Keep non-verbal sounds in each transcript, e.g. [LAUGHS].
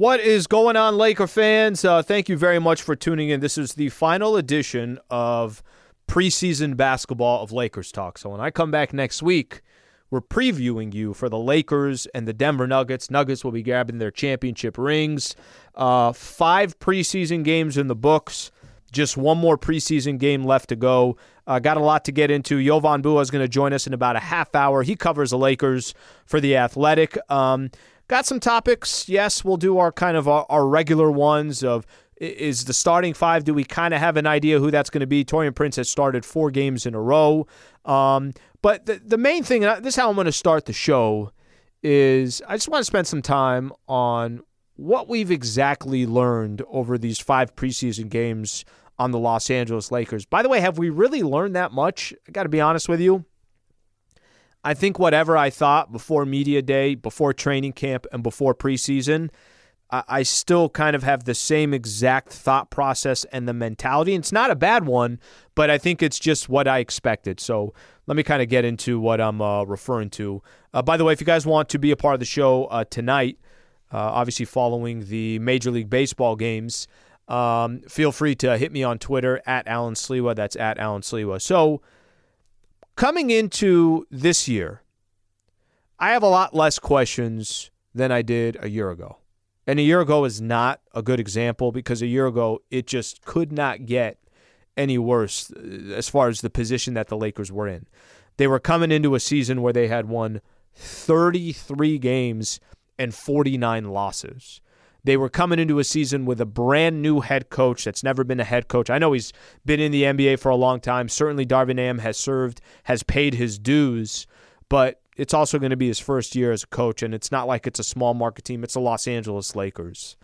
What is going on, Laker fans? Uh, thank you very much for tuning in. This is the final edition of preseason basketball of Lakers Talk. So when I come back next week, we're previewing you for the Lakers and the Denver Nuggets. Nuggets will be grabbing their championship rings. Uh, five preseason games in the books. Just one more preseason game left to go. Uh, got a lot to get into. Jovan Buha is going to join us in about a half hour. He covers the Lakers for the Athletic. Um, Got some topics. Yes, we'll do our kind of our, our regular ones of is the starting five. Do we kind of have an idea who that's going to be? Taurean Prince has started four games in a row. Um, but the, the main thing, this is how I'm going to start the show, is I just want to spend some time on what we've exactly learned over these five preseason games on the Los Angeles Lakers. By the way, have we really learned that much? I got to be honest with you. I think whatever I thought before media day, before training camp, and before preseason, I, still kind of have the same exact thought process and the mentality. It's not a bad one, but I think it's just what I expected. So let me kind of get into what I'm uh, referring to. Uh, by the way, if you guys want to be a part of the show uh, tonight, uh, obviously following the Major League Baseball games, um, feel free to hit me on Twitter at Alan Sliwa. That's at Alan Sliwa. So coming into this year, I have a lot less questions than I did a year ago. And a year ago is not a good example because a year ago it just could not get any worse uh, as far as the position that the Lakers were in. They were coming into a season where they had won 33 games and 49 losses. They were coming into a season with a brand new head coach that's never been a head coach. I know he's been in the NBA for a long time. Certainly, Darvin Ham has served, has paid his dues, but it's also going to be his first year as a coach, and it's not like it's a small market team. It's the Los Angeles Lakers.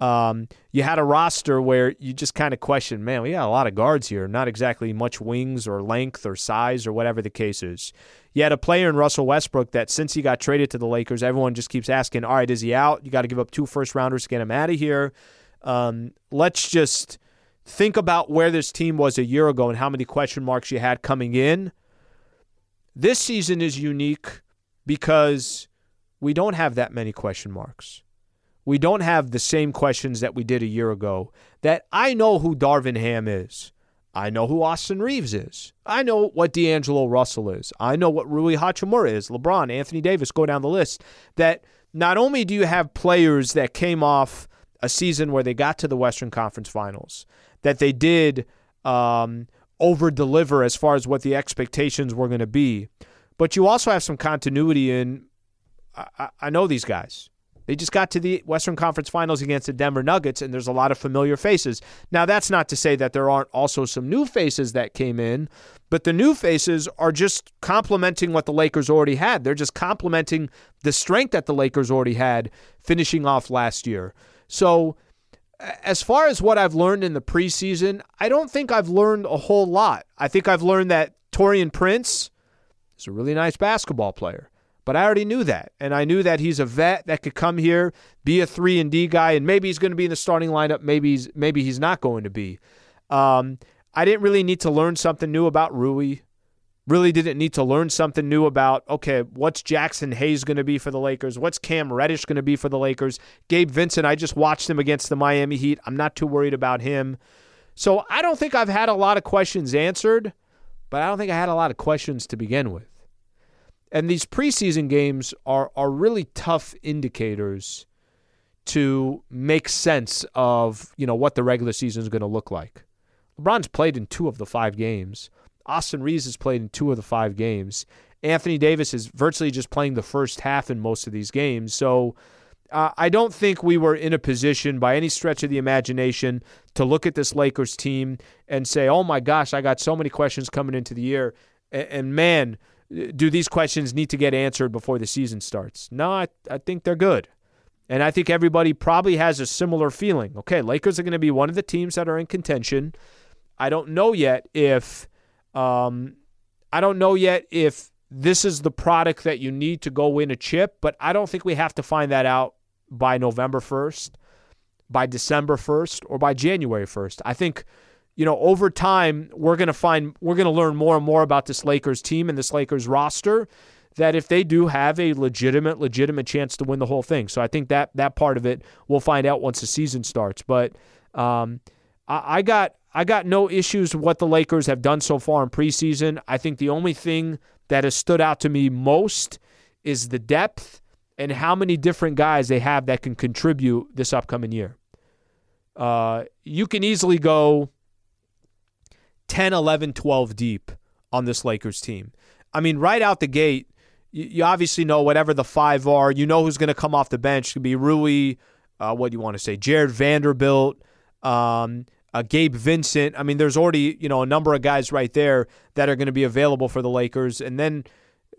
Um, you had a roster where you just kind of question, man, we got a lot of guards here, not exactly much wings or length or size or whatever the case is. You had a player in Russell Westbrook that since he got traded to the Lakers, everyone just keeps asking, all right, is he out? You got to give up two first rounders to get him out of here. Um, let's just think about where this team was a year ago and how many question marks you had coming in. This season is unique because we don't have that many question marks we don't have the same questions that we did a year ago. That I know who Darvin Ham is. I know who Austin Reaves is. I know what D'Angelo Russell is. I know what Rui Hachimura is. LeBron, Anthony Davis, go down the list. That not only do you have players that came off a season where they got to the Western Conference Finals, that they did um, over deliver as far as what the expectations were going to be, but you also have some continuity in. I, I know these guys. They just got to the Western Conference Finals against the Denver Nuggets, and there's a lot of familiar faces. Now, that's not to say that there aren't also some new faces that came in, but the new faces are just complementing what the Lakers already had. They're just complementing the strength that the Lakers already had finishing off last year. So, as far as what I've learned in the preseason, I don't think I've learned a whole lot. I think I've learned that Taurean Prince is a really nice basketball player. But I already knew that. And I knew that he's a vet that could come here, be a 3 and D guy and maybe he's going to be in the starting lineup, maybe he's maybe he's not going to be. Um, I didn't really need to learn something new about Rui. Really didn't need to learn something new about, okay, what's Jaxson Hayes going to be for the Lakers? What's Cam Reddish going to be for the Lakers? Gabe Vincent, I just watched him against the Miami Heat. I'm not too worried about him. So I don't think I've had a lot of questions answered, but I don't think I had a lot of questions to begin with. And these preseason games are are really tough indicators to make sense of, you know, what the regular season is going to look like. LeBron's played in two of the five games. Austin Reaves has played in two of the five games. Anthony Davis is virtually just playing the first half in most of these games. So uh, I don't think we were in a position by any stretch of the imagination to look at this Lakers team and say, oh my gosh, I got so many questions coming into the year. and, and man, do these questions need to get answered before the season starts? No, I, I think they're good. And I think everybody probably has a similar feeling. Okay, Lakers are going to be one of the teams that are in contention. I don't know yet if um, I don't know yet if this is the product that you need to go win a chip, but I don't think we have to find that out by November 1st, by December 1st, or by January 1st. I think you know, over time, we're going to find, we're going to learn more and more about this Lakers team and this Lakers roster that if they do have a legitimate, legitimate chance to win the whole thing. So I think that that part of it we'll find out once the season starts. But um, I, I got I got no issues with what the Lakers have done so far in preseason. I think the only thing that has stood out to me most is the depth and how many different guys they have that can contribute this upcoming year. Uh, you can easily go 10, 11, 12 deep on this Lakers team. I mean, right out the gate, you, obviously know whatever the five are. You know who's going to come off the bench. It could be Rui, uh, what do you want to say, Jared Vanderbilt, um, uh, Gabe Vincent. I mean, there's already you know a number of guys right there that are going to be available for the Lakers, and then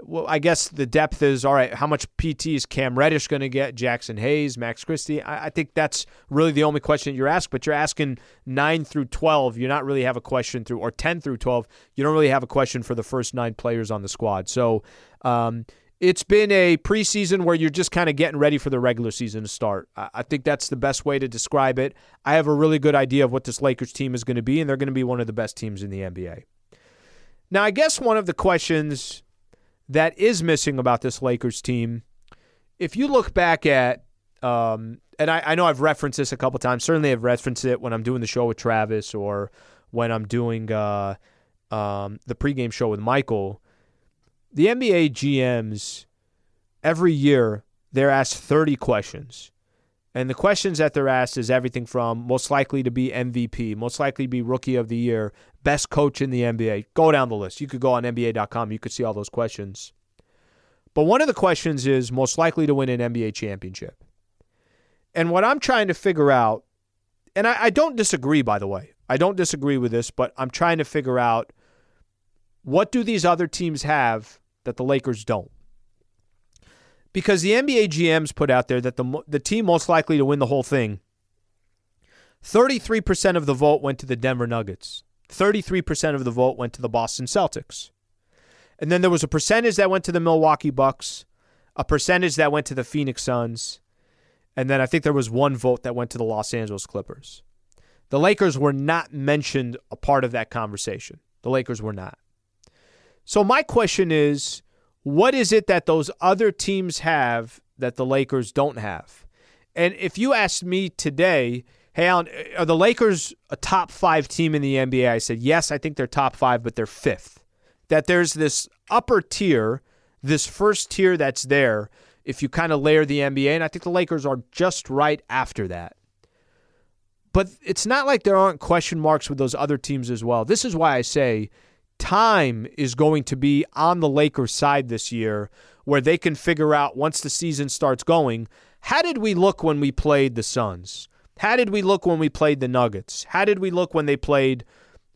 well, I guess the depth is all right. How much PT is Cam Reddish going to get? Jaxson Hayes, Max Christie. I, I, think that's really the only question you're asked. But you're asking nine through twelve. You not really have a question through, or ten through twelve. You don't really have a question for the first nine players on the squad. So um, it's been a preseason where you're just kind of getting ready for the regular season to start. I, I think that's the best way to describe it. I have a really good idea of what this Lakers team is going to be, and they're going to be one of the best teams in the NBA. Now, I guess one of the questions that is missing about this Lakers team. If you look back at, um, and I, I, know I've referenced this a couple times. Certainly, I've referenced it when I'm doing the show with Travis or when I'm doing uh, um, the pregame show with Michael. The NBA GMs every year they're asked 30 questions. And the questions that they're asked is everything from most likely to be MVP, most likely to be rookie of the year, best coach in the NBA. Go down the list. You could go on NBA.com, you could see all those questions. But one of the questions is most likely to win an NBA championship. And what I'm trying to figure out, and I, I don't disagree, by the way, I don't disagree with this, but I'm trying to figure out what do these other teams have that the Lakers don't? because the NBA GMs put out there that the the team most likely to win the whole thing. 33% of the vote went to the Denver Nuggets. 33% of the vote went to the Boston Celtics. And then there was a percentage that went to the Milwaukee Bucks, a percentage that went to the Phoenix Suns, and then I think there was one vote that went to the Los Angeles Clippers. The Lakers were not mentioned a part of that conversation. The Lakers were not. So my question is what is it that those other teams have that the Lakers don't have? And if you asked me today, hey, Alan, are the Lakers a top five team in the NBA? I said, yes, I think they're top five, but they're fifth. That there's this upper tier, this first tier that's there, if you kind of layer the NBA, and I think the Lakers are just right after that. But it's not like there aren't question marks with those other teams as well. This is why I say time is going to be on the Lakers side this year where they can figure out once the season starts going, how did we look when we played the Suns? How did we look when we played the Nuggets? How did we look when they played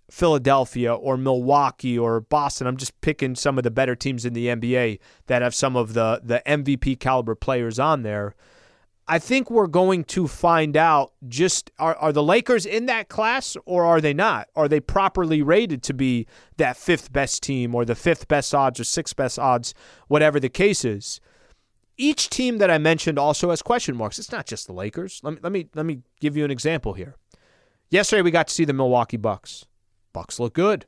Philadelphia or Milwaukee or Boston? I'm just picking some of the better teams in the NBA that have some of the the MVP caliber players on there. I think we're going to find out just are, are the Lakers in that class or are they not? Are they properly rated to be that fifth best team or the fifth best odds or sixth best odds, whatever the case is? Each team that I mentioned also has question marks. It's not just the Lakers. Let me let me let me give you an example here. Yesterday we got to see the Milwaukee Bucks. Bucks look good.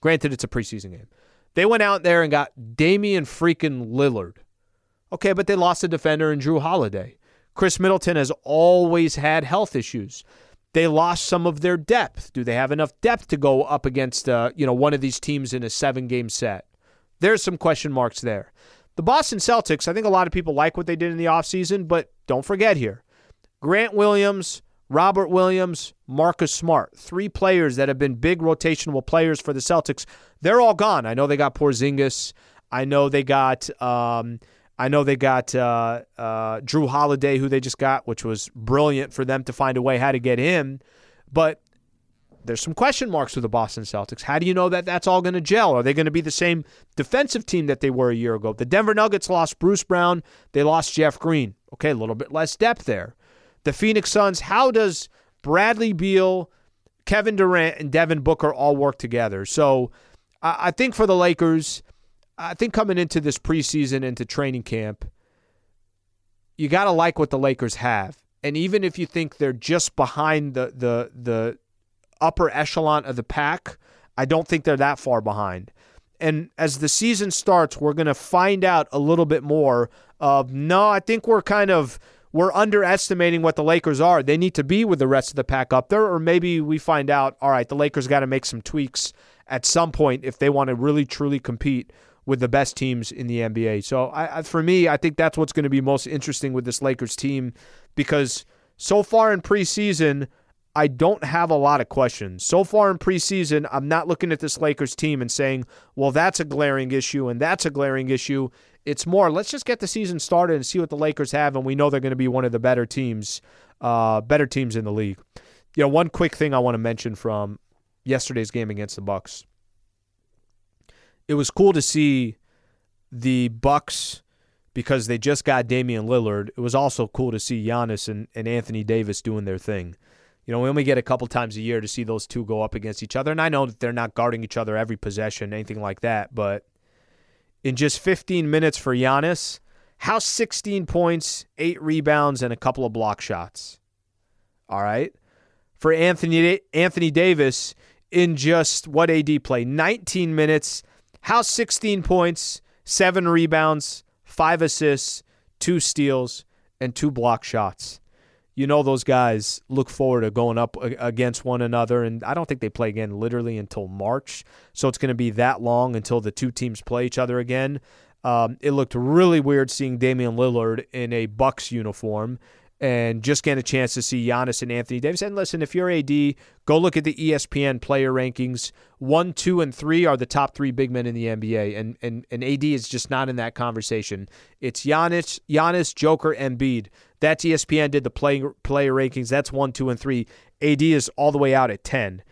Granted, it's a preseason game. They went out there and got Damian freaking Lillard. Okay, but they lost a defender in Jrue Holiday. Khris Middleton has always had health issues. They lost some of their depth. Do they have enough depth to go up against uh, you know one of these teams in a seven game set? There's some question marks there. The Boston Celtics, I think a lot of people like what they did in the offseason, but don't forget here. Grant Williams, Robert Williams, Marcus Smart, three players that have been big rotational players for the Celtics. They're all gone. I know they got Porzingis. I know they got um, I know they got uh, uh, Jrue Holiday, who they just got, which was brilliant for them to find a way how to get him. But there's some question marks with the Boston Celtics. How do you know that that's all going to gel? Are they going to be the same defensive team that they were a year ago? The Denver Nuggets lost Bruce Brown. They lost Jeff Green. Okay, a little bit less depth there. The Phoenix Suns, how does Bradley Beal, Kevin Durant, and Devin Booker all work together? So I think for the Lakers, I think coming into this preseason, into training camp, you got to like what the Lakers have. And even if you think they're just behind the, the, the upper echelon of the pack, I don't think they're that far behind. and as the season starts, we're going to find out a little bit more of no, I think we're kind of we're underestimating what the Lakers are. They need to be with the rest of the pack up there, or maybe we find out, all right, the Lakers got to make some tweaks at some point if they want to really truly compete with the best teams in the NBA. So I, for me, I think that's what's going to be most interesting with this Lakers team because so far in preseason, I don't have a lot of questions. So far in preseason, I'm not looking at this Lakers team and saying, well, that's a glaring issue and that's a glaring issue. It's more, let's just get the season started and see what the Lakers have, and we know they're going to be one of the better teams, uh, better teams in the league. You know, one quick thing I want to mention from yesterday's game against the Bucks. It was cool to see the Bucks because they just got Damian Lillard. It was also cool to see Giannis and, and Anthony Davis doing their thing. You know, we only get a couple times a year to see those two go up against each other. And I know that they're not guarding each other every possession, anything like that. But in just 15 minutes for Giannis, how 16 points, eight rebounds, and a couple of block shots. All right. For Anthony Anthony Davis, in just what AD play 19 minutes, how 16 points, seven rebounds, five assists, two steals, and two block shots you know those guys look forward to going up against one another and i don't think they play again literally until march so it's going to be that long until the two teams play each other again um, it looked really weird seeing damian lillard in a bucks uniform and just getting a chance to see Giannis and Anthony Davis. And listen, if you're AD, go look at the ESPN player rankings. One, two, and three are the top three big men in the NBA, and and, and AD is just not in that conversation. It's Giannis, Giannis, Joker, Embiid. That's ESPN did the play, player rankings. That's one, two, and three. AD is all the way out at 10.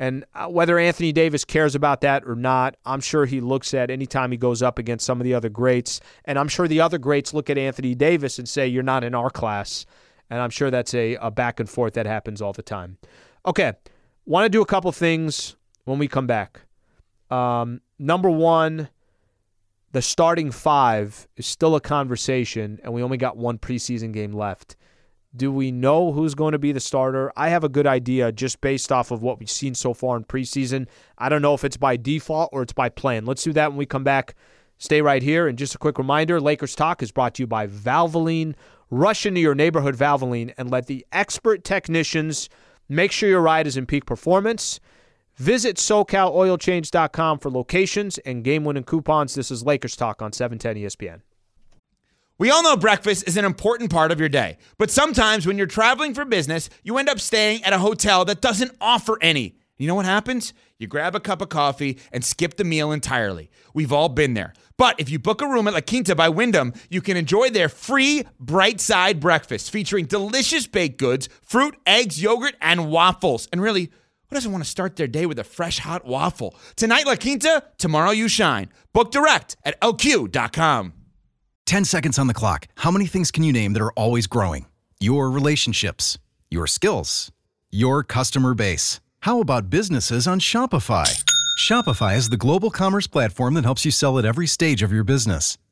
And uh, whether Anthony Davis cares about that or not, I'm sure he looks at anytime he goes up against some of the other greats. And I'm sure the other greats look at Anthony Davis and say, You're not in our class. And I'm sure that's a, a back and forth that happens all the time. Okay. Want to do a couple things when we come back. Um, number one, the starting five is still a conversation, and we only got one preseason game left. Do we know who's going to be the starter? I have a good idea just based off of what we've seen so far in preseason. I don't know if it's by default or it's by plan. Let's do that when we come back. Stay right here. And just a quick reminder Lakers Talk is brought to you by Valvoline. Rush into your neighborhood Valvoline and let the expert technicians make sure your ride is in peak performance. Visit SoCalOilChange.com for locations and game winning coupons. This is Lakers Talk on 710 ESPN. We all know breakfast is an important part of your day, but sometimes when you're traveling for business, you end up staying at a hotel that doesn't offer any. You know what happens? You grab a cup of coffee and skip the meal entirely. We've all been there. But if you book a room at La Quinta by Wyndham, you can enjoy their free bright side breakfast featuring delicious baked goods, fruit, eggs, yogurt, and waffles. And really, who doesn't want to start their day with a fresh hot waffle? Tonight, La Quinta, tomorrow, you shine. Book direct at lq.com. 10 seconds on the clock. How many things can you name that are always growing? Your relationships, your skills, your customer base. How about businesses on Shopify? Shopify is the global commerce platform that helps you sell at every stage of your business.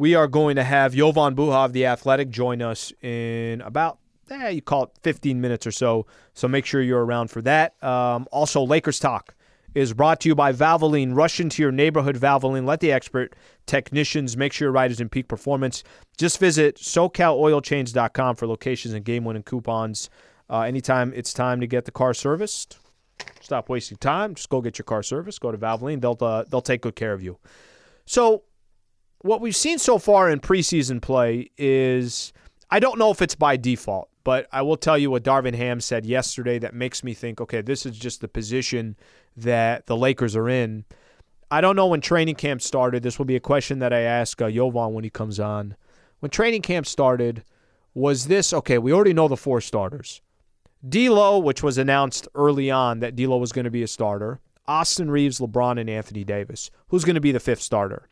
we are going to have Jovan Buha of The Athletic join us in about, eh, you call it 15 minutes or so. So make sure you're around for that. Um, also, Lakers Talk is brought to you by Valvoline. Rush into your neighborhood Valvoline. Let the expert technicians make sure your ride is in peak performance. Just visit SoCalOilChange.com for locations and game winning coupons. Uh, anytime it's time to get the car serviced, stop wasting time. Just go get your car serviced. Go to Valvoline. They'll uh, they'll take good care of you. So what we've seen so far in preseason play is I don't know if it's by default, but I will tell you what Darvin Ham said yesterday that makes me think, okay, this is just the position that the Lakers are in. I don't know when training camp started. This will be a question that I ask uh, Jovan when he comes on. When training camp started, was this okay? We already know the four starters. D'Lo, which was announced early on that D'Lo was going to be a starter. Austin Reaves, LeBron, and Anthony Davis. Who's going to be the fifth starter?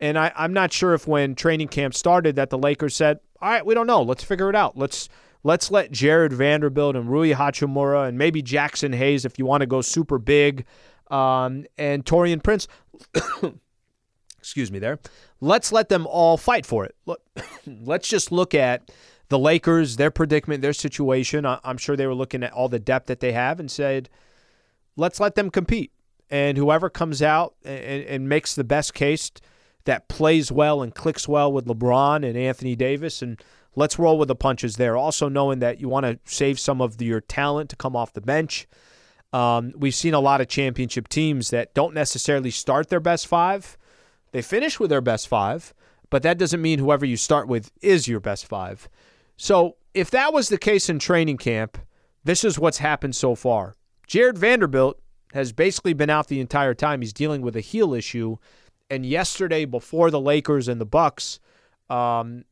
And I, I'm not sure if when training camp started that the Lakers said, "All right, we don't know. Let's figure it out. Let's let's let Jared Vanderbilt and Rui Hachimura and maybe Jaxson Hayes if you want to go super big, um, and Taurean Prince." [COUGHS] excuse me there. Let's let them all fight for it. Look, [COUGHS] let's just look at the Lakers, their predicament, their situation. I'm sure they were looking at all the depth that they have and said, let's let them compete. And whoever comes out and, and makes the best case that plays well and clicks well with LeBron and Anthony Davis, and let's roll with the punches there. Also, knowing that you want to save some of your talent to come off the bench. Um, we've seen a lot of championship teams that don't necessarily start their best five they finish with their best five, but that doesn't mean whoever you start with is your best five. So if that was the case in training camp, this is what's happened so far. Jared Vanderbilt has basically been out the entire time. He's dealing with a heel issue. And yesterday, before the Lakers and the Bucks, um,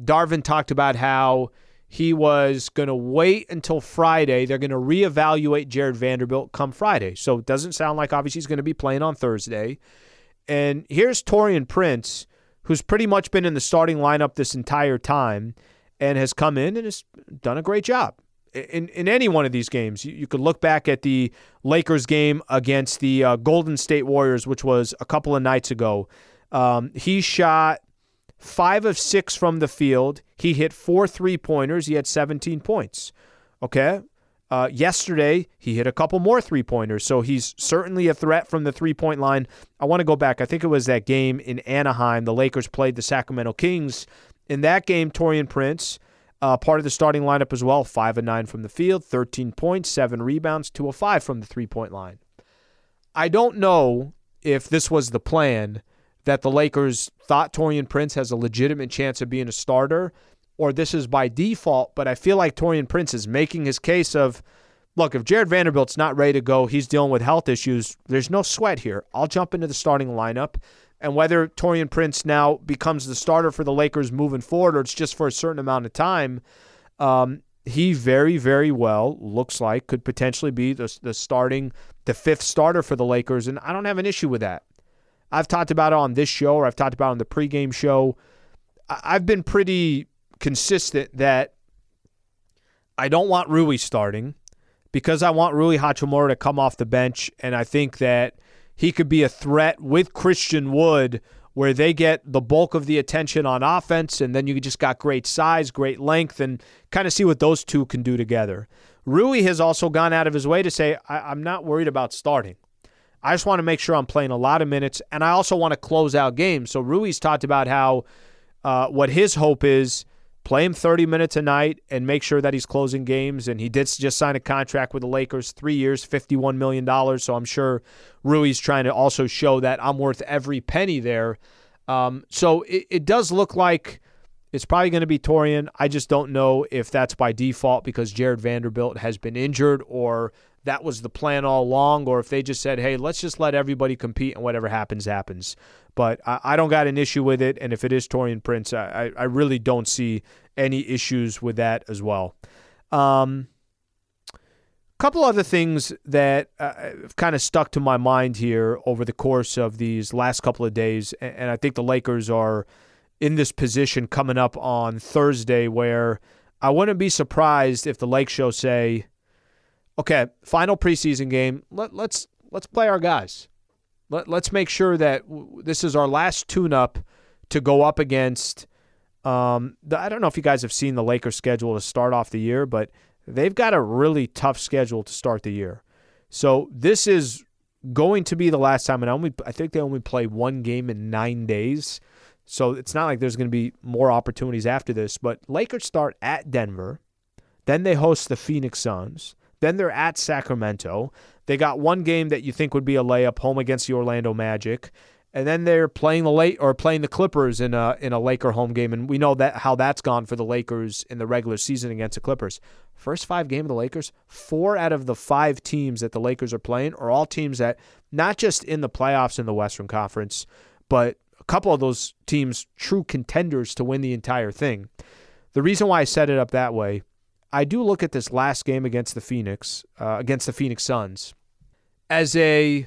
Darvin talked about how he was going to wait until Friday. They're going to reevaluate Jared Vanderbilt come Friday. So it doesn't sound like obviously he's going to be playing on Thursday. And here's Taurean Prince, who's pretty much been in the starting lineup this entire time and has come in and has done a great job. In, in any one of these games, you, you could look back at the Lakers game against the uh, Golden State Warriors, which was a couple of nights ago. Um, he shot five of six from the field. He hit four three pointers. He had 17 points. Okay. Uh, yesterday, he hit a couple more three pointers, so he's certainly a threat from the three point line. I want to go back. I think it was that game in Anaheim. The Lakers played the Sacramento Kings. In that game, Taurean Prince, uh, part of the starting lineup as well, five and nine from the field, 13 points, seven rebounds, two of five from the three point line. I don't know if this was the plan that the Lakers thought Taurean Prince has a legitimate chance of being a starter or this is by default, but I feel like Taurean Prince is making his case of look, if Jared Vanderbilt's not ready to go, he's dealing with health issues, there's no sweat here. I'll jump into the starting lineup. And whether Taurean Prince now becomes the starter for the Lakers moving forward or it's just for a certain amount of time, um, he very, very well looks like could potentially be the, the starting, the fifth starter for the Lakers. And I don't have an issue with that. I've talked about it on this show or I've talked about it on the pregame show. I've been pretty consistent that I don't want Rui starting because I want Rui Hachimura to come off the bench, and I think that he could be a threat with Christian Wood where they get the bulk of the attention on offense, and then you just got great size, great length, and kind of see what those two can do together. Rui has also gone out of his way to say, I- am not worried about starting. I just want to make sure I'm playing a lot of minutes, and I also want to close out games. So Rui's talked about how uh, what his hope is play him 30 minutes a night and make sure that he's closing games. And he did just sign a contract with the Lakers, three years, $51 million. So I'm sure Rui's trying to also show that I'm worth every penny there. Um, so it, it does look like it's probably going to be Taurean. I just don't know if that's by default because Jared Vanderbilt has been injured or that was the plan all along, or if they just said, hey, let's just let everybody compete and whatever happens, happens. But I, I don't got an issue with it. And if it is Taurean Prince, I, I really don't see any issues with that as well. Um, couple other things that uh, kind of stuck to my mind here over the course of these last couple of days, and I think the Lakers are in this position coming up on Thursday where I wouldn't be surprised if the Lake Show say, okay, final preseason game. Let, let's let's play our guys. Let, let's make sure that w- this is our last tune-up to go up against. Um, the, I don't know if you guys have seen the Lakers schedule to start off the year, but they've got a really tough schedule to start the year. So this is going to be the last time, and I only I think they only play one game in nine days. So it's not like there's going to be more opportunities after this. But Lakers start at Denver, then they host the Phoenix Suns, then they're at Sacramento. They got one game that you think would be a layup home against the Orlando Magic. And then they're playing the late or playing the Clippers in a in a Laker home game, and we know that how that's gone for the Lakers in the regular season against the Clippers. First five game of the Lakers, four out of the five teams that the Lakers are playing are all teams that not just in the playoffs in the Western Conference, but a couple of those teams true contenders to win the entire thing. The reason why I set it up that way I do look at this last game against the Phoenix, uh, against the Phoenix Suns, as a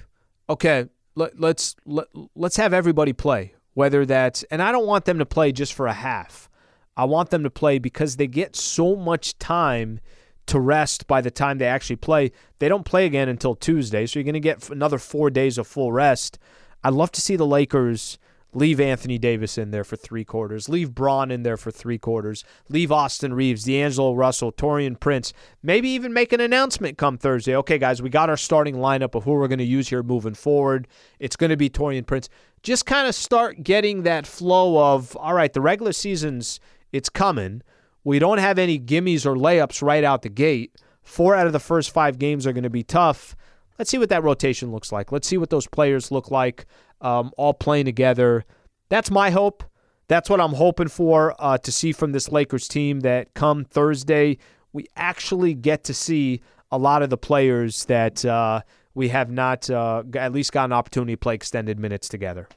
okay. Let, let's let, let's have everybody play. Whether that's, and I don't want them to play just for a half. I want them to play because they get so much time to rest by the time they actually play. They don't play again until Tuesday, so you're going to get another four days of full rest. I'd love to see the Lakers leave Anthony Davis in there for three quarters, leave Bron in there for three quarters, leave Austin Reaves, D'Angelo Russell, Taurean Prince, maybe even make an announcement come Thursday. Okay, guys, we got our starting lineup of who we're going to use here moving forward. It's going to be Taurean Prince. Just kind of start getting that flow of, all right, the regular season's it's coming. We don't have any gimmies or layups right out the gate. Four out of the first five games are going to be tough. Let's see what that rotation looks like. Let's see what those players look like um, all playing together. That's my hope. That's what I'm hoping for uh, to see from this Lakers team that come Thursday, we actually get to see a lot of the players that uh, we have not uh, at least got an opportunity to play extended minutes together.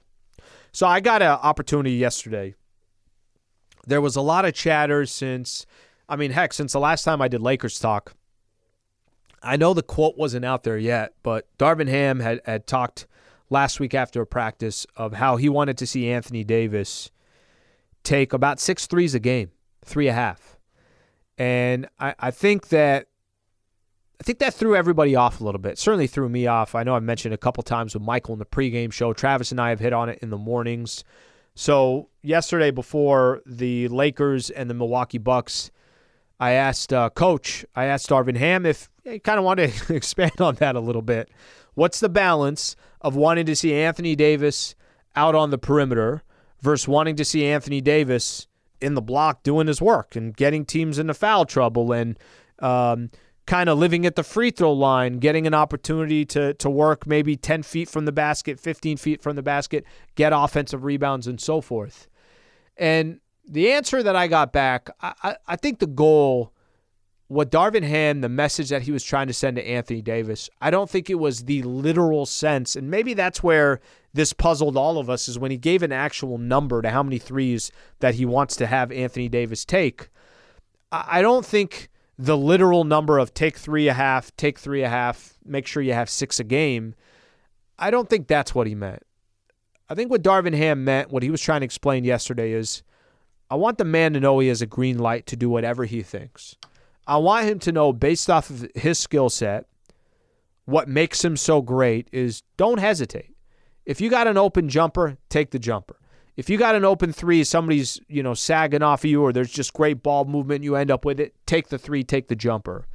So I got an opportunity yesterday there was a lot of chatter since, I mean, heck, since the last time I did Lakers talk. I know the quote wasn't out there yet, but Darvin Ham had, had talked last week after a practice of how he wanted to see Anthony Davis take about six threes a game, three and a half. And I, I think that I think that threw everybody off a little bit. Certainly threw me off. I know I've mentioned a couple times with Michael in the pregame show. Travis and I have hit on it in the mornings. So yesterday, before the Lakers and the Milwaukee Bucks, I asked uh, Coach, I asked Darvin Ham if he kind of wanted to [LAUGHS] expand on that a little bit. What's the balance of wanting to see Anthony Davis out on the perimeter versus wanting to see Anthony Davis in the block doing his work and getting teams into foul trouble and um, kind of living at the free throw line, getting an opportunity to to work maybe 10 feet from the basket, 15 feet from the basket, get offensive rebounds and so forth. And the answer that I got back, I, I think the goal, what Darvin Ham, the message that he was trying to send to Anthony Davis, I don't think it was the literal sense. And maybe that's where this puzzled all of us is when he gave an actual number to how many threes that he wants to have Anthony Davis take. I don't think the literal number of take three a half, take three a half, make sure you have six a game. I don't think that's what he meant. I think what Darvin Ham meant, what he was trying to explain yesterday is I want the man to know he has a green light to do whatever he thinks. I want him to know, based off of his skill set, what makes him so great is don't hesitate. If you got an open jumper, take the jumper if you got an open three, somebody's, you know, sagging off of you or there's just great ball movement, you end up with it, take the three, take the jumper.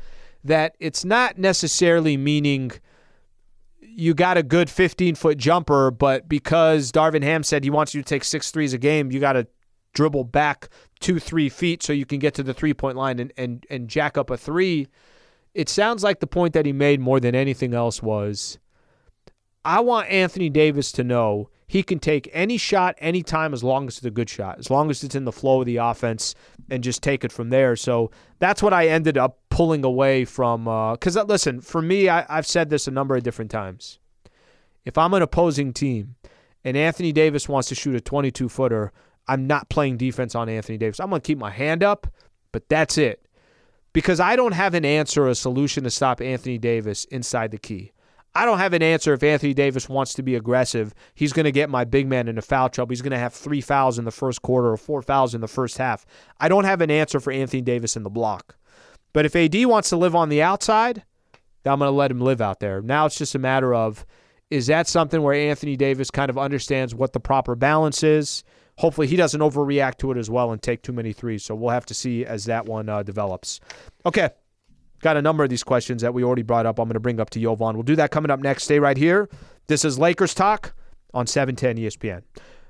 That it's not necessarily meaning you got a good 15 foot jumper, but because Darvin Ham said he wants you to take six threes a game, you got to dribble back two, three feet so you can get to the three point line and, and, and jack up a three. It sounds like the point that he made more than anything else was I want Anthony Davis to know he can take any shot anytime as long as it's a good shot, as long as it's in the flow of the offense and just take it from there. So that's what I ended up pulling away from. Because, uh, listen, for me, I, I've said this a number of different times. If I'm an opposing team and Anthony Davis wants to shoot a 22 footer, I'm not playing defense on Anthony Davis. I'm going to keep my hand up, but that's it. Because I don't have an answer or a solution to stop Anthony Davis inside the key. I don't have an answer if Anthony Davis wants to be aggressive. He's going to get my big man into foul trouble. He's going to have three fouls in the first quarter or four fouls in the first half. I don't have an answer for Anthony Davis in the block. But if AD wants to live on the outside, I'm going to let him live out there. Now it's just a matter of is that something where Anthony Davis kind of understands what the proper balance is? Hopefully, he doesn't overreact to it as well and take too many threes. So we'll have to see as that one uh, develops. Okay, Got a number of these questions that we already brought up. I'm going to bring up to Jovan. We'll do that coming up next. Stay right here. This is Lakers Talk on 710 ESPN.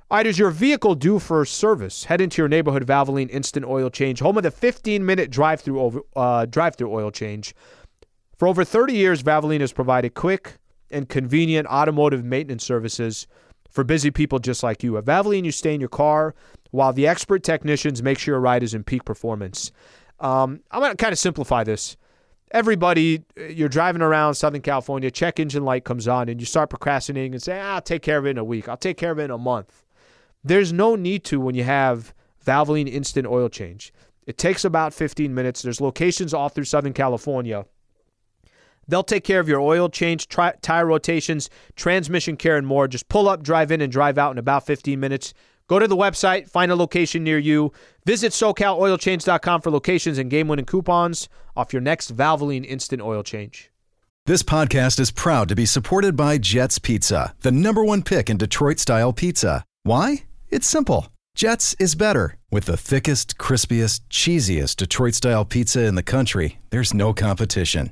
All right, is your vehicle due for service? Head into your neighborhood Valvoline Instant Oil Change, home of the 15-minute drive-through uh, drive-through oil change. For over 30 years, Valvoline has provided quick and convenient automotive maintenance services for busy people just like you. At Valvoline, you stay in your car while the expert technicians make sure your ride is in peak performance. Um, I'm going to kind of simplify this everybody, you're driving around Southern California, check engine light comes on, and you start procrastinating and say, ah, I'll take care of it in a week. I'll take care of it in a month. There's no need to when you have Valvoline Instant Oil Change. It takes about 15 minutes. There's locations all through Southern California They'll take care of your oil change, tri- tire rotations, transmission care, and more. Just pull up, drive in, and drive out in about 15 minutes. Go to the website, find a location near you. Visit SoCalOilChange.com for locations and game winning coupons off your next Valvoline instant oil change. This podcast is proud to be supported by Jets Pizza, the number one pick in Detroit style pizza. Why? It's simple. Jets is better. With the thickest, crispiest, cheesiest Detroit style pizza in the country, there's no competition.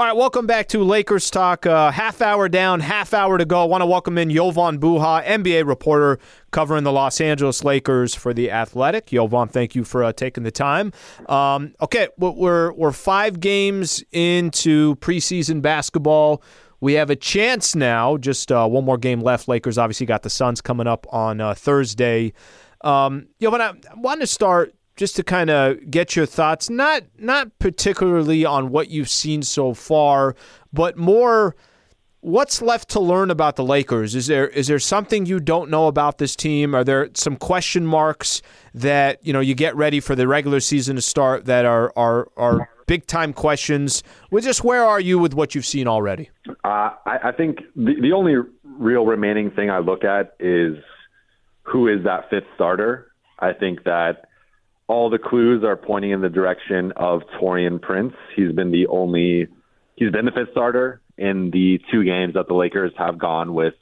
All right, welcome back to Lakers Talk. Uh, half hour down, half hour to go. I want to welcome in Jovan Buha, NBA reporter covering the Los Angeles Lakers for the Athletic. Jovan, thank you for uh, taking the time. Um, okay, we're we're five games into preseason basketball. We have a chance now. Just uh, one more game left. Lakers obviously got the Suns coming up on uh, Thursday. Um, Jovan, I want to start just to kind of get your thoughts, not not particularly on what you've seen so far, but more what's left to learn about the Lakers. Is there is there something you don't know about this team? Are there some question marks that you know you get ready for the regular season to start that are are are big time questions? Well, just where are you with what you've seen already? Uh, I, I think the the only real remaining thing I look at is who is that fifth starter. I think that all the clues are pointing in the direction of Taurean Prince. He's been the only, he's been the fifth starter in the two games that the Lakers have gone with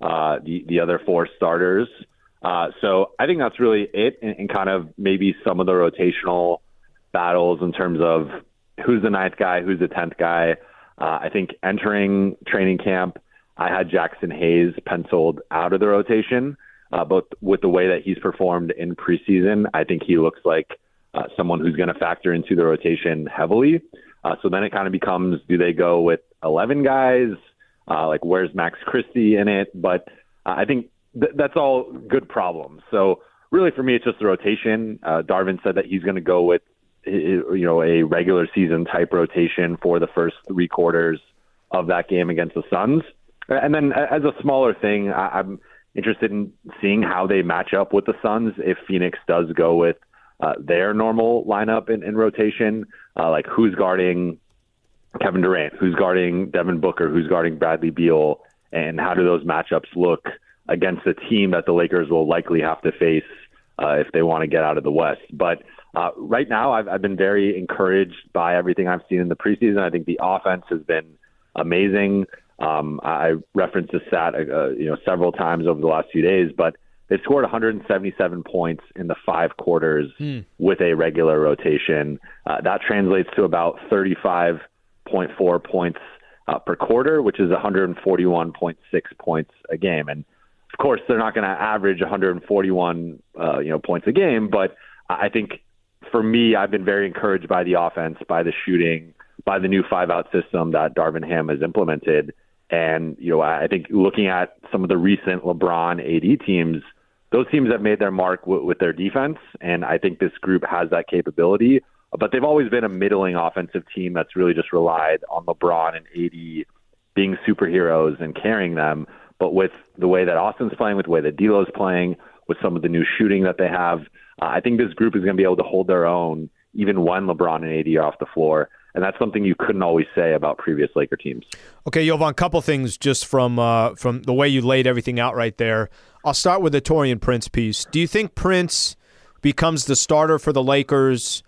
uh, the the other four starters. Uh, so I think that's really it, and, and kind of maybe some of the rotational battles in terms of who's the ninth guy, who's the tenth guy. Uh, I think entering training camp, I had Jaxson Hayes penciled out of the rotation. Uh, but with the way that he's performed in preseason, I think he looks like uh, someone who's going to factor into the rotation heavily. Uh, so then it kind of becomes do they go with 11 guys? Uh, like, where's Max Christie in it? But uh, I think th- that's all good problems. So really, for me, it's just the rotation. Uh, Darvin said that he's going to go with you know a regular season type rotation for the first three quarters of that game against the Suns. And then as a smaller thing, I, I'm interested in seeing how they match up with the Suns if Phoenix does go with uh, their normal lineup in, in rotation. Uh, like who's guarding Kevin Durant, who's guarding Devin Booker, who's guarding Bradley Beal, and how do those matchups look against a team that the Lakers will likely have to face uh, if they want to get out of the West. But uh, right now, I've, I've been very encouraged by everything I've seen in the preseason. I think the offense has been amazing. Um, I referenced this stat, uh, you know, several times over the last few days, but they scored 177 points in the five quarters hmm. with a regular rotation. Uh, that translates to about 35.4 points uh, per quarter, which is 141.6 points a game. And of course, they're not going to average 141, uh, you know, points a game. But I think for me, I've been very encouraged by the offense, by the shooting, by the new five-out system that Darvin Ham has implemented. And, you know, I think looking at some of the recent LeBron AD teams, those teams have made their mark w- with their defense. And I think this group has that capability. But they've always been a middling offensive team that's really just relied on LeBron and AD being superheroes and carrying them. But with the way that Austin's playing, with the way that D'Lo's playing, with some of the new shooting that they have. Uh, I think this group is going to be able to hold their own even when LeBron and AD are off the floor. And that's something you couldn't always say about previous Laker teams. Okay, Jovan, a couple things just from uh, from the way you laid everything out right there. I'll start with the Taurean Prince piece. Do you think Prince becomes the starter for the Lakers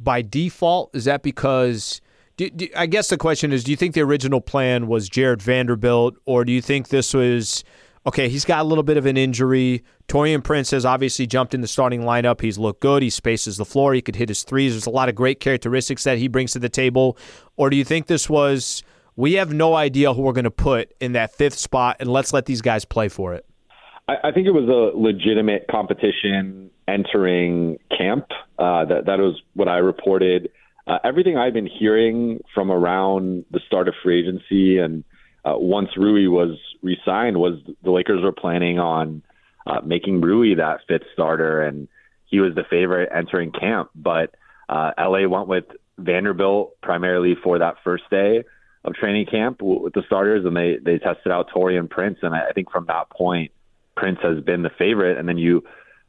by default? Is that because do, do, I guess the question is, do you think the original plan was Jared Vanderbilt, or do you think this was okay? He's got a little bit of an injury. Taurean Prince has obviously jumped in the starting lineup. He's looked good. He spaces the floor. He could hit his threes. There's a lot of great characteristics that he brings to the table. Or do you think this was we have no idea who we're going to put in that fifth spot, and let's let these guys play for it? I, I think it was a legitimate competition entering camp. Uh, that that was what I reported uh, everything I've been hearing from around the start of free agency and uh, once Rui was re-signed was the Lakers were planning on uh, making Rui that fifth starter, and he was the favorite entering camp. But uh, LA went with Vanderbilt primarily for that first day of training camp with the starters, and they they tested out Taurean Prince, and I, I think from that point, Prince has been the favorite. And then you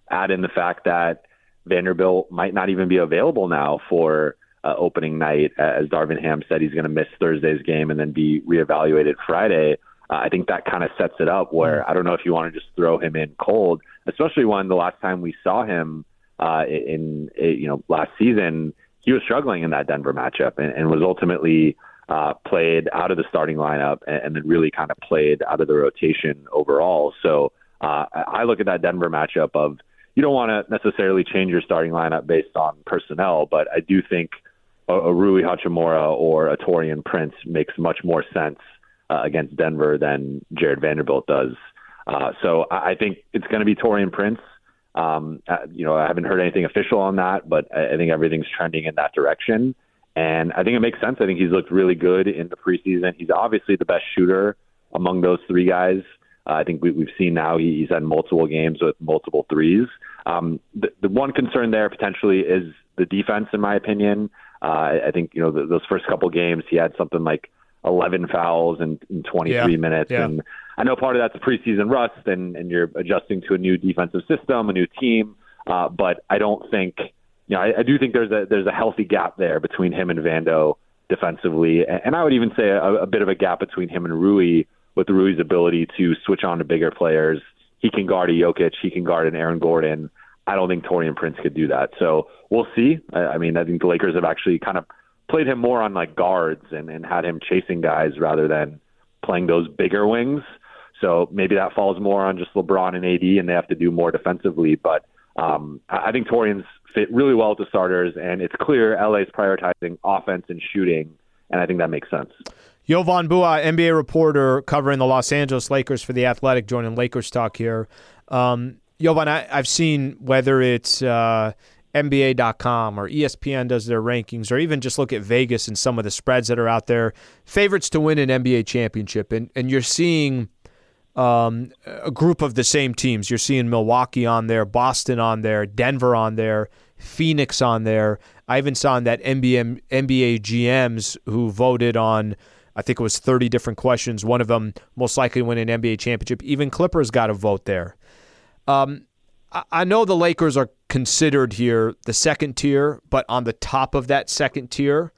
add in the fact that Vanderbilt might not even be available now for uh, opening night. As Darvin Ham said, he's going to miss Thursday's game and then be reevaluated Friday. Uh, I think that kind of sets it up where I don't know if you want to just throw him in cold, especially when the last time we saw him uh, in, in you know last season he was struggling in that Denver matchup and, and was ultimately uh, played out of the starting lineup and, and then really kind of played out of the rotation overall. So uh, I look at that Denver matchup of you don't want to necessarily change your starting lineup based on personnel, but I do think a, a Rui Hachimura or a Taurean Prince makes much more sense uh, against Denver than Jarred Vanderbilt does. Uh, so I, I think it's going to be Taurean Prince. Um, uh, you know, I haven't heard anything official on that, but I, I think everything's trending in that direction. And I think it makes sense. I think he's looked really good in the preseason. He's obviously the best shooter among those three guys. Uh, I think we, we've seen now he's had multiple games with multiple threes. Um, the, the one concern there potentially is the defense, in my opinion. Uh, I think you know the, those first couple games he had something like 11 fouls in, in 23 yeah, minutes, yeah. and I know part of that's a preseason rust, and and you're adjusting to a new defensive system, a new team. Uh, but I don't think you know I, I do think there's a there's a healthy gap there between him and Vando defensively, and, and I would even say a, a bit of a gap between him and Rui with Rui's ability to switch on to bigger players. He can guard a Jokic, he can guard an Aaron Gordon. I don't think Taurean Prince could do that. So we'll see. I, I mean, I think the Lakers have actually kind of played him more on like guards and, and had him chasing guys rather than playing those bigger wings. So maybe that falls more on just LeBron and AD, and they have to do more defensively. But um, I think Taurean's fit really well the starters, and it's clear LA's prioritizing offense and shooting, and I think that makes sense. Jovan Buha, NBA reporter covering the Los Angeles Lakers for The Athletic, joining Lakers Talk here. Um, Jovan, I, have seen whether it's uh, NBA.com or ESPN does their rankings, or even just look at Vegas and some of the spreads that are out there. Favorites to win an NBA championship, and and you're seeing um, a group of the same teams. You're seeing Milwaukee on there, Boston on there, Denver on there, Phoenix on there. I even saw in that NBA NBA GMs who voted on. I think it was 30 different questions. One of them most likely win an NBA championship. Even Clippers got a vote there. Um, I know the Lakers are considered here the second tier, but on the top of that second tier,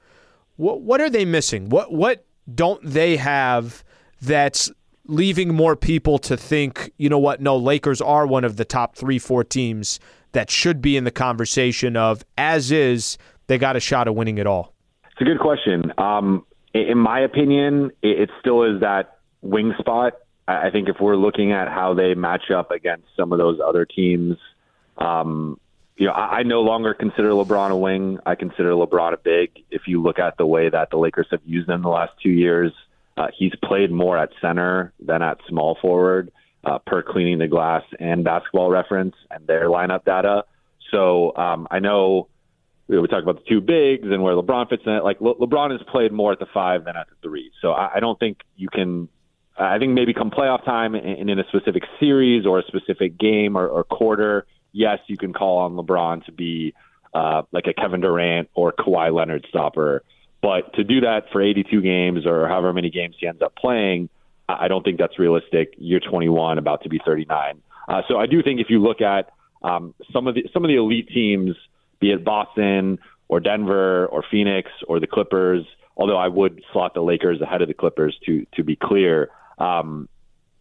what what are they missing? What what don't they have that's leaving more people to think, you know what, no, Lakers are one of the top three, four teams that should be in the conversation of as is, they got a shot of winning it all? It's a good question. Um, in my opinion, it still is that wing spot I think if we're looking at how they match up against some of those other teams, um, you know, I, I no longer consider LeBron a wing. I consider LeBron a big. If you look at the way that the Lakers have used him the last two years, uh, he's played more at center than at small forward uh, per cleaning the glass and basketball reference and their lineup data. So um, I know we talk about the two bigs and where LeBron fits in it. Like Le- LeBron has played more at the five than at the three. So I, I don't think you can I think maybe come playoff time and in a specific series or a specific game or, or quarter, yes, you can call on LeBron to be uh, like a Kevin Durant or Kawhi Leonard stopper. But to do that for 82 games or however many games he ends up playing, I don't think that's realistic. You're 21, about to be 39. Uh, so I do think if you look at um, some of the some of the elite teams, be it Boston or Denver or Phoenix or the Clippers, although I would slot the Lakers ahead of the Clippers to to be clear. Um,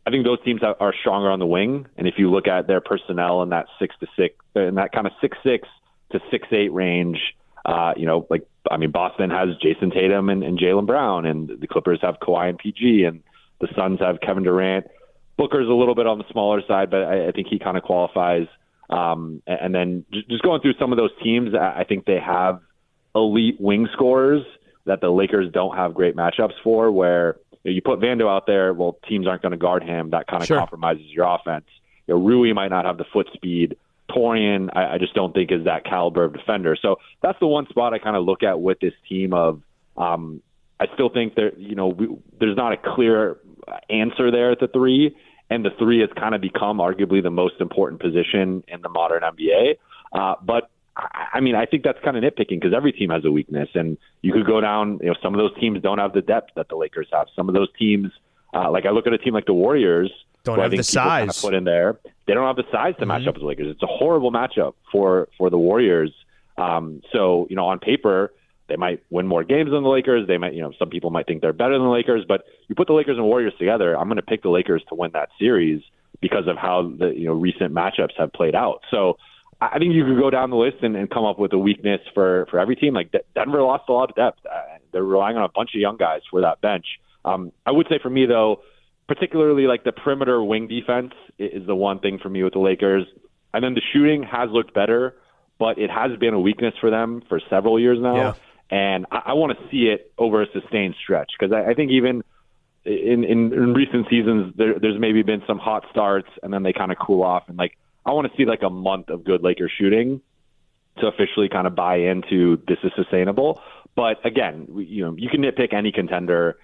I think those teams are stronger on the wing, and if you look at their personnel in that six to six, in that kind of six six to six eight range, uh, you know, like I mean, Boston has Jayson Tatum and, and Jaylen Brown, and the Clippers have Kawhi and PG, and the Suns have Kevin Durant. Booker's a little bit on the smaller side, but I, I think he kind of qualifies. Um, and then just going through some of those teams, I think they have elite wing scorers that the Lakers don't have great matchups for. Where you, put Vando out there, well, teams aren't going to guard him. That kind of sure. compromises your offense. You know, Rui might not have the foot speed. Taurean, I, I just don't think is that caliber of defender. So that's the one spot I kind of look at with this team. Of um, I still think there, you know, we, there's not a clear answer there at the three, and the three has kind of become arguably the most important position in the modern NBA. Uh, but I mean, I think that's kind of nitpicking because every team has a weakness, and you could go down. You know, some of those teams don't have the depth that the Lakers have. Some of those teams, uh, like I look at a team like the Warriors, don't have the size kind of put in there. They don't have the size to mm-hmm. match up with the Lakers. It's a horrible matchup for for the Warriors. Um, so you know, on paper, they might win more games than the Lakers. They might, you know, some people might think they're better than the Lakers. But you put the Lakers and Warriors together, I'm going to pick the Lakers to win that series because of how the you know recent matchups have played out. So I think you could go down the list and, and come up with a weakness for for every team. Like Denver lost a lot of depth. Uh, they're relying on a bunch of young guys for that bench. Um, I would say for me though, particularly like the perimeter wing defense is the one thing for me with the Lakers. And then the shooting has looked better, but it has been a weakness for them for several years now. Yeah. And I, I want to see it over a sustained stretch because I, I think even in, in, in recent seasons, there, there's maybe been some hot starts and then they kind of cool off. And like, I want to see like a month of good Lakers shooting to officially kind of buy into this is sustainable. But again, you know, you can nitpick any contender.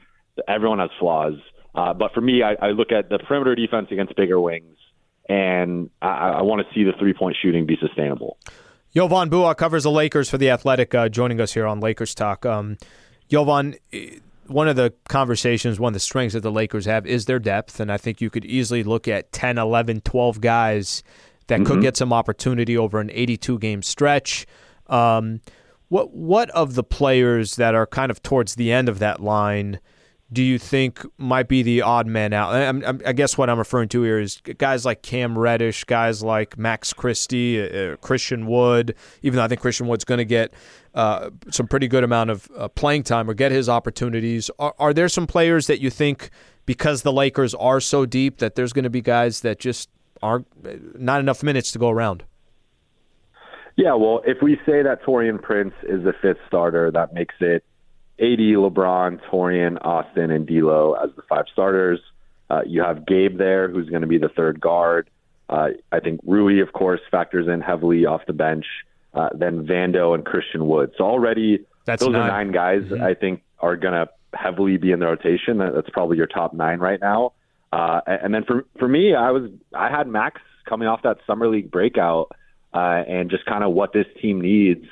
Everyone has flaws. Uh, but for me, I, I look at the perimeter defense against bigger wings, and I, I want to see the three point shooting be sustainable. Jovan Buha covers the Lakers for the Athletic, uh, joining us here on Lakers Talk. Um, Jovan, one of the conversations, one of the strengths that the Lakers have is their depth, and I think you could easily look at 10, 11, 12 guys that mm-hmm. could get some opportunity over an 82 game stretch. Um, what what of the players that are kind of towards the end of that line – do you think might be the odd man out? I, I, guess what I'm referring to here is guys like Cam Reddish, guys like Max Christie, uh, uh Christian Wood. Even though I think Christian Wood's going to get uh, some pretty good amount of uh, playing time or get his opportunities, are, are there some players that you think because the Lakers are so deep that there's going to be guys that just aren't not enough minutes to go around? Yeah, well, if we say that Taurean Prince is the fifth starter, that makes it AD, LeBron, Taurean, Austin, and D'Lo as the five starters. Uh, you have Gabe there, who's going to be the third guard. Uh, I think Rui, of course, factors in heavily off the bench. Uh, then Vando and Christian Wood. So already, That's those nine. are nine guys mm-hmm. I think are going to heavily be in the rotation. That's probably your top nine right now. Uh, and then for for me, I was I had Max coming off that summer league breakout, uh, and just kind of what this team needs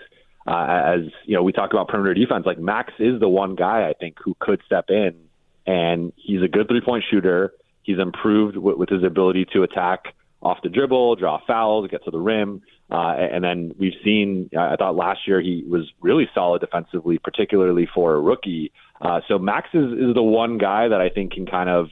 uh, as you know, we talk about perimeter defense. Like Max is the one guy I think who could step in, and he's a good three point shooter. He's improved with, with his ability to attack off the dribble, draw fouls, get to the rim, uh, and then we've seen. I thought last year he was really solid defensively, particularly for a rookie. Uh, so Max is, is the one guy that I think can kind of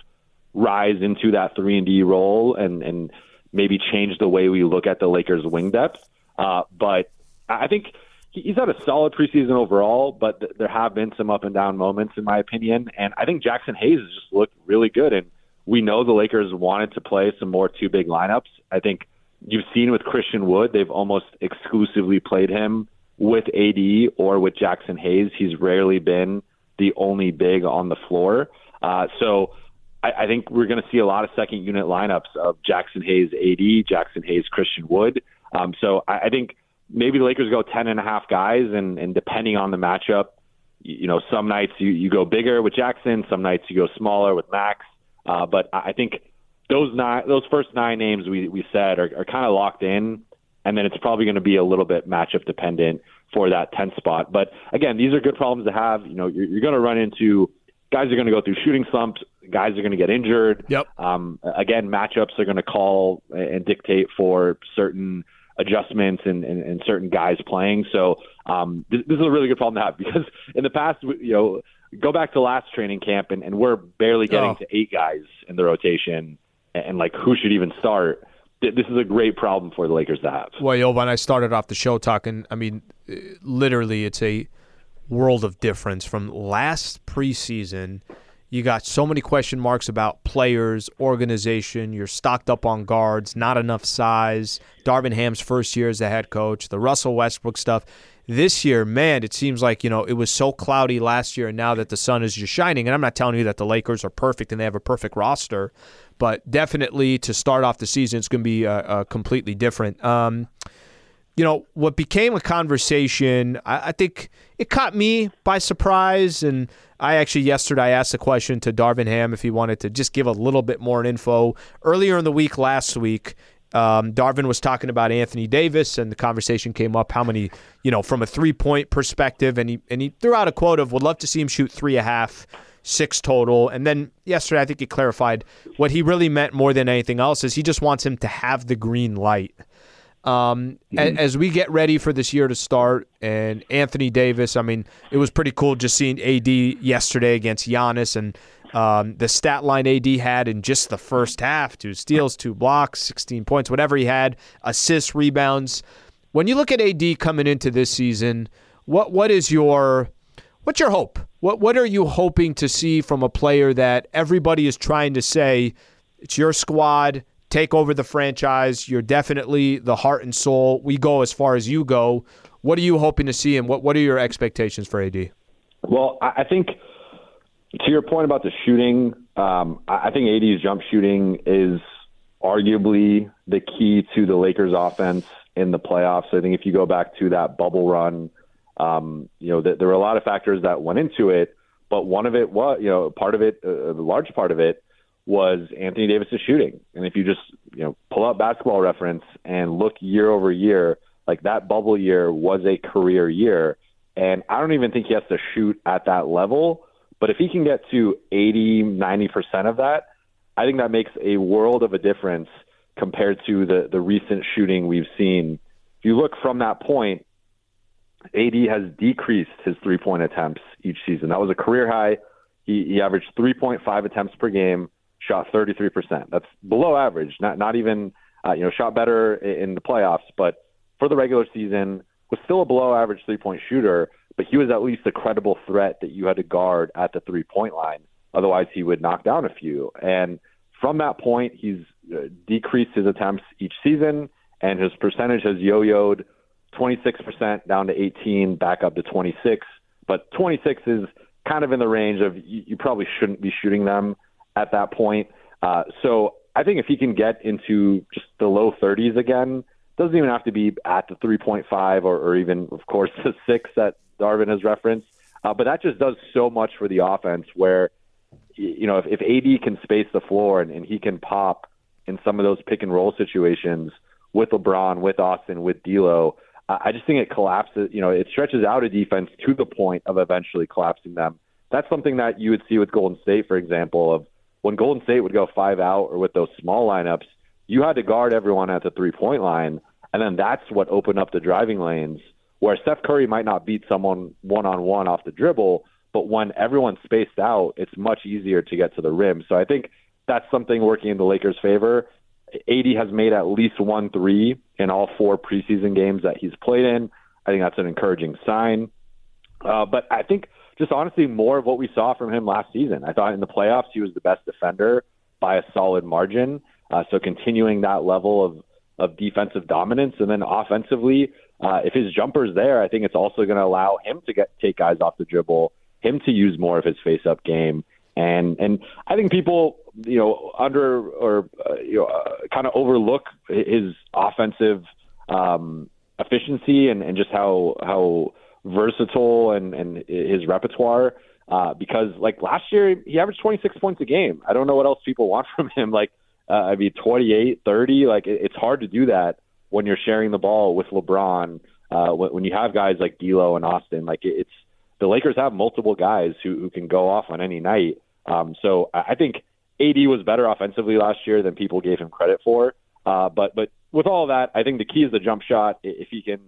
rise into that three and D role and and maybe change the way we look at the Lakers' wing depth. Uh, but I think he's had a solid preseason overall, but th- there have been some up and down moments, in my opinion. And I think Jaxson Hayes has just looked really good. And we know the Lakers wanted to play some more two big lineups. I think you've seen with Christian Wood, they've almost exclusively played him with AD or with Jaxson Hayes. He's rarely been the only big on the floor. Uh, so I, I think we're going to see a lot of second unit lineups of Jaxson Hayes, AD, Jaxson Hayes, Christian Wood. Um, so I, I think maybe the Lakers go ten and a half guys, and and depending on the matchup, you, know, some nights you you go bigger with Jaxson, some nights you go smaller with Max. Uh, but I think those nine, those first nine names we we said are, are kind of locked in, and then it's probably going to be a little bit matchup dependent for that 10th spot. But again, these are good problems to have. You know, you're, you're going to run into guys are going to go through shooting slumps guys are going to get injured. Yep. Um, again, matchups are going to call and dictate for certain adjustments and, and, and certain guys playing. So um, this, this is a really good problem to have [LAUGHS] because in the past, you know, go back to last training camp and, and we're barely getting Oh. to eight guys in the rotation and, and like who should even start. This is a great problem for the Lakers to have. Well, yo, when I started off the show talking, I mean, uh, literally, it's a world of difference from last preseason. You got so many question marks about players, organization. You're stocked up on guards, not enough size. Darvin Ham's first year as the head coach, the Russell Westbrook stuff. This year, man, it seems like, you know, it was so cloudy last year, and now that the sun is just shining. And I'm not telling you that the Lakers are perfect and they have a perfect roster, but definitely to start off the season, it's going to be uh, uh, completely different. Um, you know, what became a conversation, I, I think it caught me by surprise. And I actually, yesterday, asked a question to Darvin Ham if he wanted to just give a little bit more info. Earlier in the week, last week, um, Darvin was talking about Anthony Davis, and the conversation came up how many, you know, from a three point perspective. And he, and he threw out a quote of, would love to see him shoot three and a half six total. And then yesterday, I think he clarified what he really meant more than anything else is he just wants him to have the green light. Um, a- as we get ready for this year to start, and Anthony Davis, I mean, it was pretty cool just seeing AD yesterday against Giannis and um, the stat line AD had in just the first half two steals, two blocks, 16 points, whatever he had, assists, rebounds. When you look at AD coming into this season, what what is your what's your hope? What what are you hoping to see from a player that everybody is trying to say it's your squad, take over the franchise, you're definitely the heart and soul. We go as far as you go. What are you hoping to see and what what are your expectations for AD? Well, I think to your point about the shooting, um, I I think AD's jump shooting is arguably the key to the Lakers' offense in the playoffs. I think if you go back to that bubble run, um, you know, th- there were a lot of factors that went into it, but one of it was, you know, part of it, uh, the large part of it was Anthony Davis's shooting. And if you just, you know, pull up basketball reference and look year over year, like that bubble year was a career year. And I don't even think he has to shoot at that level. But if he can get to 80, 90% of that, I think that makes a world of a difference compared to the, the recent shooting we've seen. If you look from that point, AD has decreased his three point attempts each season. That was a career high. He, he averaged 3.5 attempts per game, shot 33%. That's below average, not, not even, uh, you know, shot better in the playoffs, but for the regular season, was still a below average three point shooter, but he was at least a credible threat that you had to guard at the three point line. Otherwise, he would knock down a few. And from that point, he's uh, decreased his attempts each season, and his percentage has yo yoed 26% down to 18, back up to 26. But 26 is kind of in the range of you, you probably shouldn't be shooting them at that point. Uh, so I think if he can get into just the low 30s again, doesn't even have to be at the 3.5 or, or even, of course, [LAUGHS] the six that Darvin has referenced. Uh, but that just does so much for the offense where, you know, if, if AD can space the floor and, and he can pop in some of those pick and roll situations with LeBron, with Austin, with D'Lo, I just think it collapses. You know, it stretches out a defense to the point of eventually collapsing them. That's something that you would see with Golden State, for example, of when Golden State would go five out or with those small lineups, you had to guard everyone at the three point line, and then that's what opened up the driving lanes. Where Steph Curry might not beat someone one on one off the dribble, but when everyone's spaced out, it's much easier to get to the rim. So I think that's something working in the Lakers' favor. AD has made at least one three in all four preseason games that he's played in. I think that's an encouraging sign. Uh, but I think just honestly more of what we saw from him last season. I thought in the playoffs he was the best defender by a solid margin. Uh, so continuing that level of of defensive dominance, and then offensively, uh, if his jumper's there, I think it's also going to allow him to get take guys off the dribble, him to use more of his face up game, and and I think people you know under or uh, you know uh, kind of overlook his offensive um, efficiency and, and just how how versatile and, and his repertoire. Uh, because like last year, he averaged 26 points a game. I don't know what else people [LAUGHS] want from him. Like, uh, I mean, 28, 30. Like, it, it's hard to do that when you're sharing the ball with LeBron. Uh, when, when you have guys like D'Lo and Austin, like it, it's the Lakers have multiple guys who, who can go off on any night. Um, so I think AD was better offensively last year than people gave him credit for. Uh, but but with all that, I think the key is the jump shot. If he can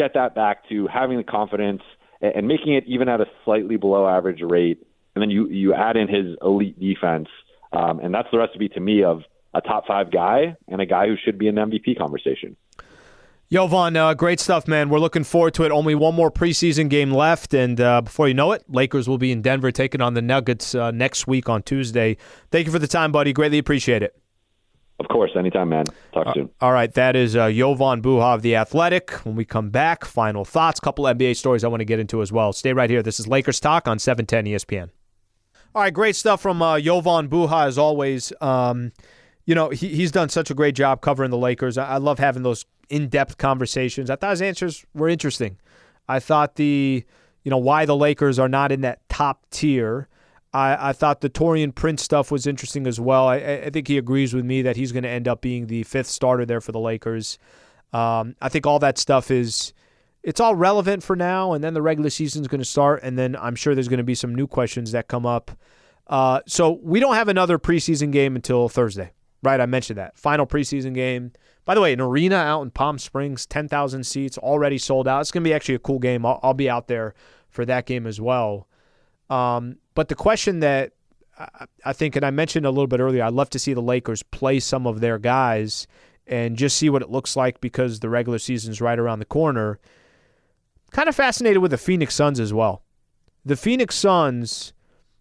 get that back to having the confidence and making it even at a slightly below average rate, and then you you add in his elite defense, um, and that's the recipe to me of a top five guy and a guy who should be in the MVP conversation. Jovan, uh, great stuff, man. We're looking forward to it. Only one more preseason game left, and uh, before you know it, Lakers will be in Denver taking on the Nuggets uh, next week on Tuesday. Thank you for the time, buddy. Greatly appreciate it. Of course, anytime, man. Talk uh, soon. All right, that is uh, Jovan Buha of The Athletic. When we come back, final thoughts, couple NBA stories I want to get into as well. Stay right here. This is Lakers Talk on 710 ESPN. All right, great stuff from uh, Jovan Buha as always. Um, you know, he, he's done such a great job covering the Lakers. I, I love having those in depth conversations. I thought his answers were interesting. I thought the, you know, why the Lakers are not in that top tier. I, I thought the Taurean Prince stuff was interesting as well. I, I think he agrees with me that he's going to end up being the fifth starter there for the Lakers. Um, I think all that stuff is it's all relevant for now, and then the regular season is going to start, and then I'm sure there's going to be some new questions that come up. Uh, so we don't have another preseason game until Thursday. Right, I mentioned that. Final preseason game. By the way, an arena out in Palm Springs, 10,000 seats, already sold out. It's going to be actually a cool game. I'll, I'll, be out there for that game as well. Um, but the question that I, think, and I mentioned a little bit earlier, I'd love to see the Lakers play some of their guys and just see what it looks like because the regular season's right around the corner. Kind of fascinated with the Phoenix Suns as well. The Phoenix Suns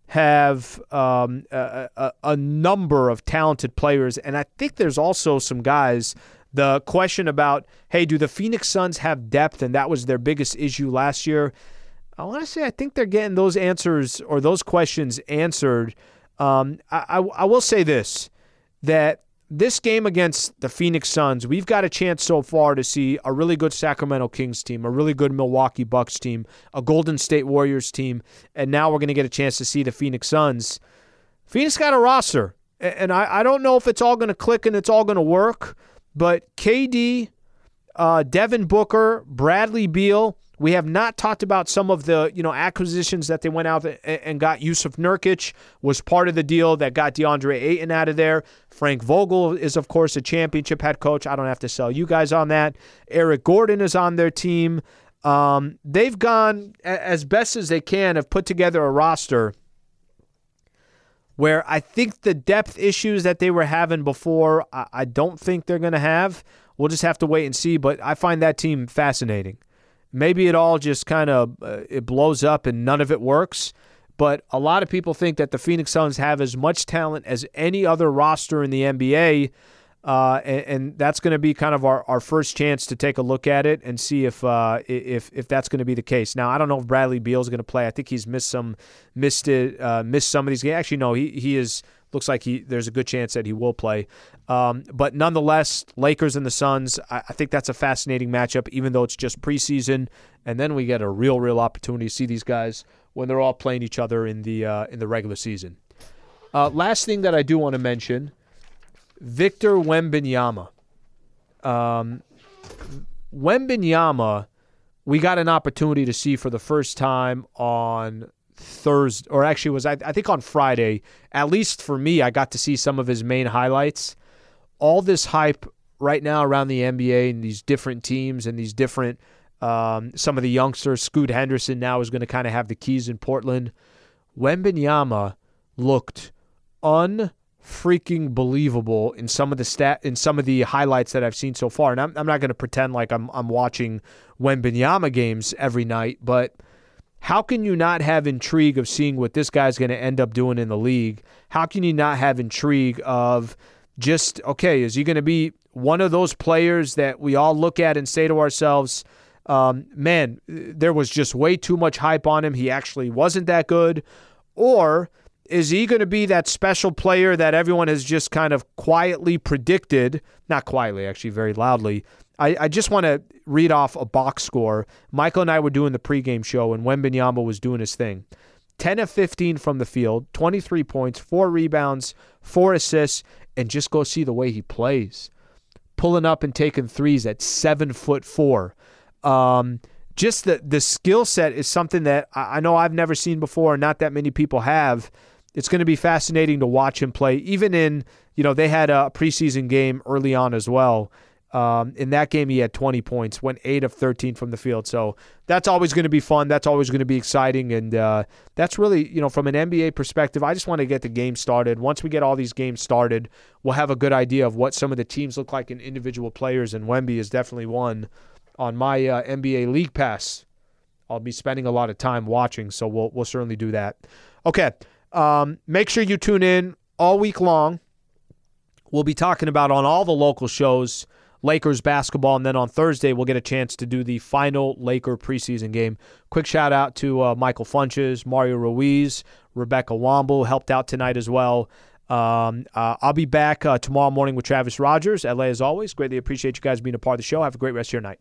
have um, a, a, a, number of talented players, and I think there's also some guys. The question about, hey, do the Phoenix Suns have depth? And that was their biggest issue last year. I want to say I think they're getting those answers or those questions answered. Um, I, I, I will say this that this game against the Phoenix Suns, we've got a chance so far to see a really good Sacramento Kings team, a really good Milwaukee Bucks team, a Golden State Warriors team, and now we're going to get a chance to see the Phoenix Suns. Phoenix got a roster, and I, I don't know if it's all going to click and it's all going to work, but KD, uh, Devin Booker, Bradley Beal, we have not talked about some of the you know acquisitions that they went out and got. Jusuf Nurkic was part of the deal that got DeAndre Ayton out of there. Frank Vogel is of course a championship head coach. I don't have to sell you guys on that. Eric Gordon is on their team. Um, they've gone as best as they can, have put together a roster where I think the depth issues that they were having before, I don't think they're going to have. We'll just have to wait and see. But I find that team fascinating. Maybe it all just kind of uh, it blows up and none of it works. But a lot of people think that the Phoenix Suns have as much talent as any other roster in the NBA. Uh, and, and, that's going to be kind of our, our first chance to take a look at it and see if uh, if if that's going to be the case. Now I don't know if Bradley Beal is going to play. I think he's missed some missed it uh, missed some of these games. Actually, no, he he is looks like he there's a good chance that he will play. Um, but nonetheless, Lakers and the Suns, I, I, think that's a fascinating matchup, even though it's just preseason. And then we get a real, real opportunity to see these guys when they're all playing each other in the uh, in the regular season. Uh, last thing that I do want to mention, Victor Wembanyama. Um, Wembanyama, we got an opportunity to see for the first time on Thursday, or actually was I, I think on Friday. At least for me, I got to see some of his main highlights. All this hype right now around the NBA and these different teams and these different um, some of the youngsters. Scoot Henderson now is going to kind of have the keys in Portland. Wembanyama looked unfreaking believable in some of the stat in some of the highlights that I've seen so far. And I'm, I'm not going to pretend like I'm I'm watching Wembanyama games every night, but how can you not have intrigue of seeing what this guy's going to end up doing in the league? How can you not have intrigue of just, okay, is he going to be one of those players that we all look at and say to ourselves, um, man, there was just way too much hype on him. He actually wasn't that good. Or is he going to be that special player that everyone has just kind of quietly predicted? Not quietly, actually, very loudly, I, I just want to read off a box score. Michael and I were doing the pregame show, and Wembanyama was doing his thing. 10 of 15 from the field, 23 points, four rebounds, four assists, and just go see the way he plays. Pulling up and taking threes at seven foot four. Um, just the the skill set is something that I know I've never seen before, and not that many people have. it's going to be fascinating to watch him play. Even in, you know, they had a preseason game early on as well. Um, in that game, he had 20 points, went 8 of 13 from the field. So that's always going to be fun. That's always going to be exciting. And uh, that's really, you know, from an NBA perspective, I just want to get the game started. Once we get all these games started, we'll have a good idea of what some of the teams look like in individual players. And Wemby is definitely one on my uh, NBA League Pass. I'll be spending a lot of time watching, so we'll, we'll certainly do that. Okay. Um, make sure you tune in all week long. We'll be talking about on all the local shows Lakers basketball. And then on Thursday, we'll get a chance to do the final Laker preseason game. Quick shout out to uh, Michael Funches, Mario Ruiz, Rebecca Womble helped out tonight as well. Um, uh, I'll be back uh, tomorrow morning with Travis Rogers. LA, as always, greatly appreciate you guys being a part of the show. Have a great rest of your night.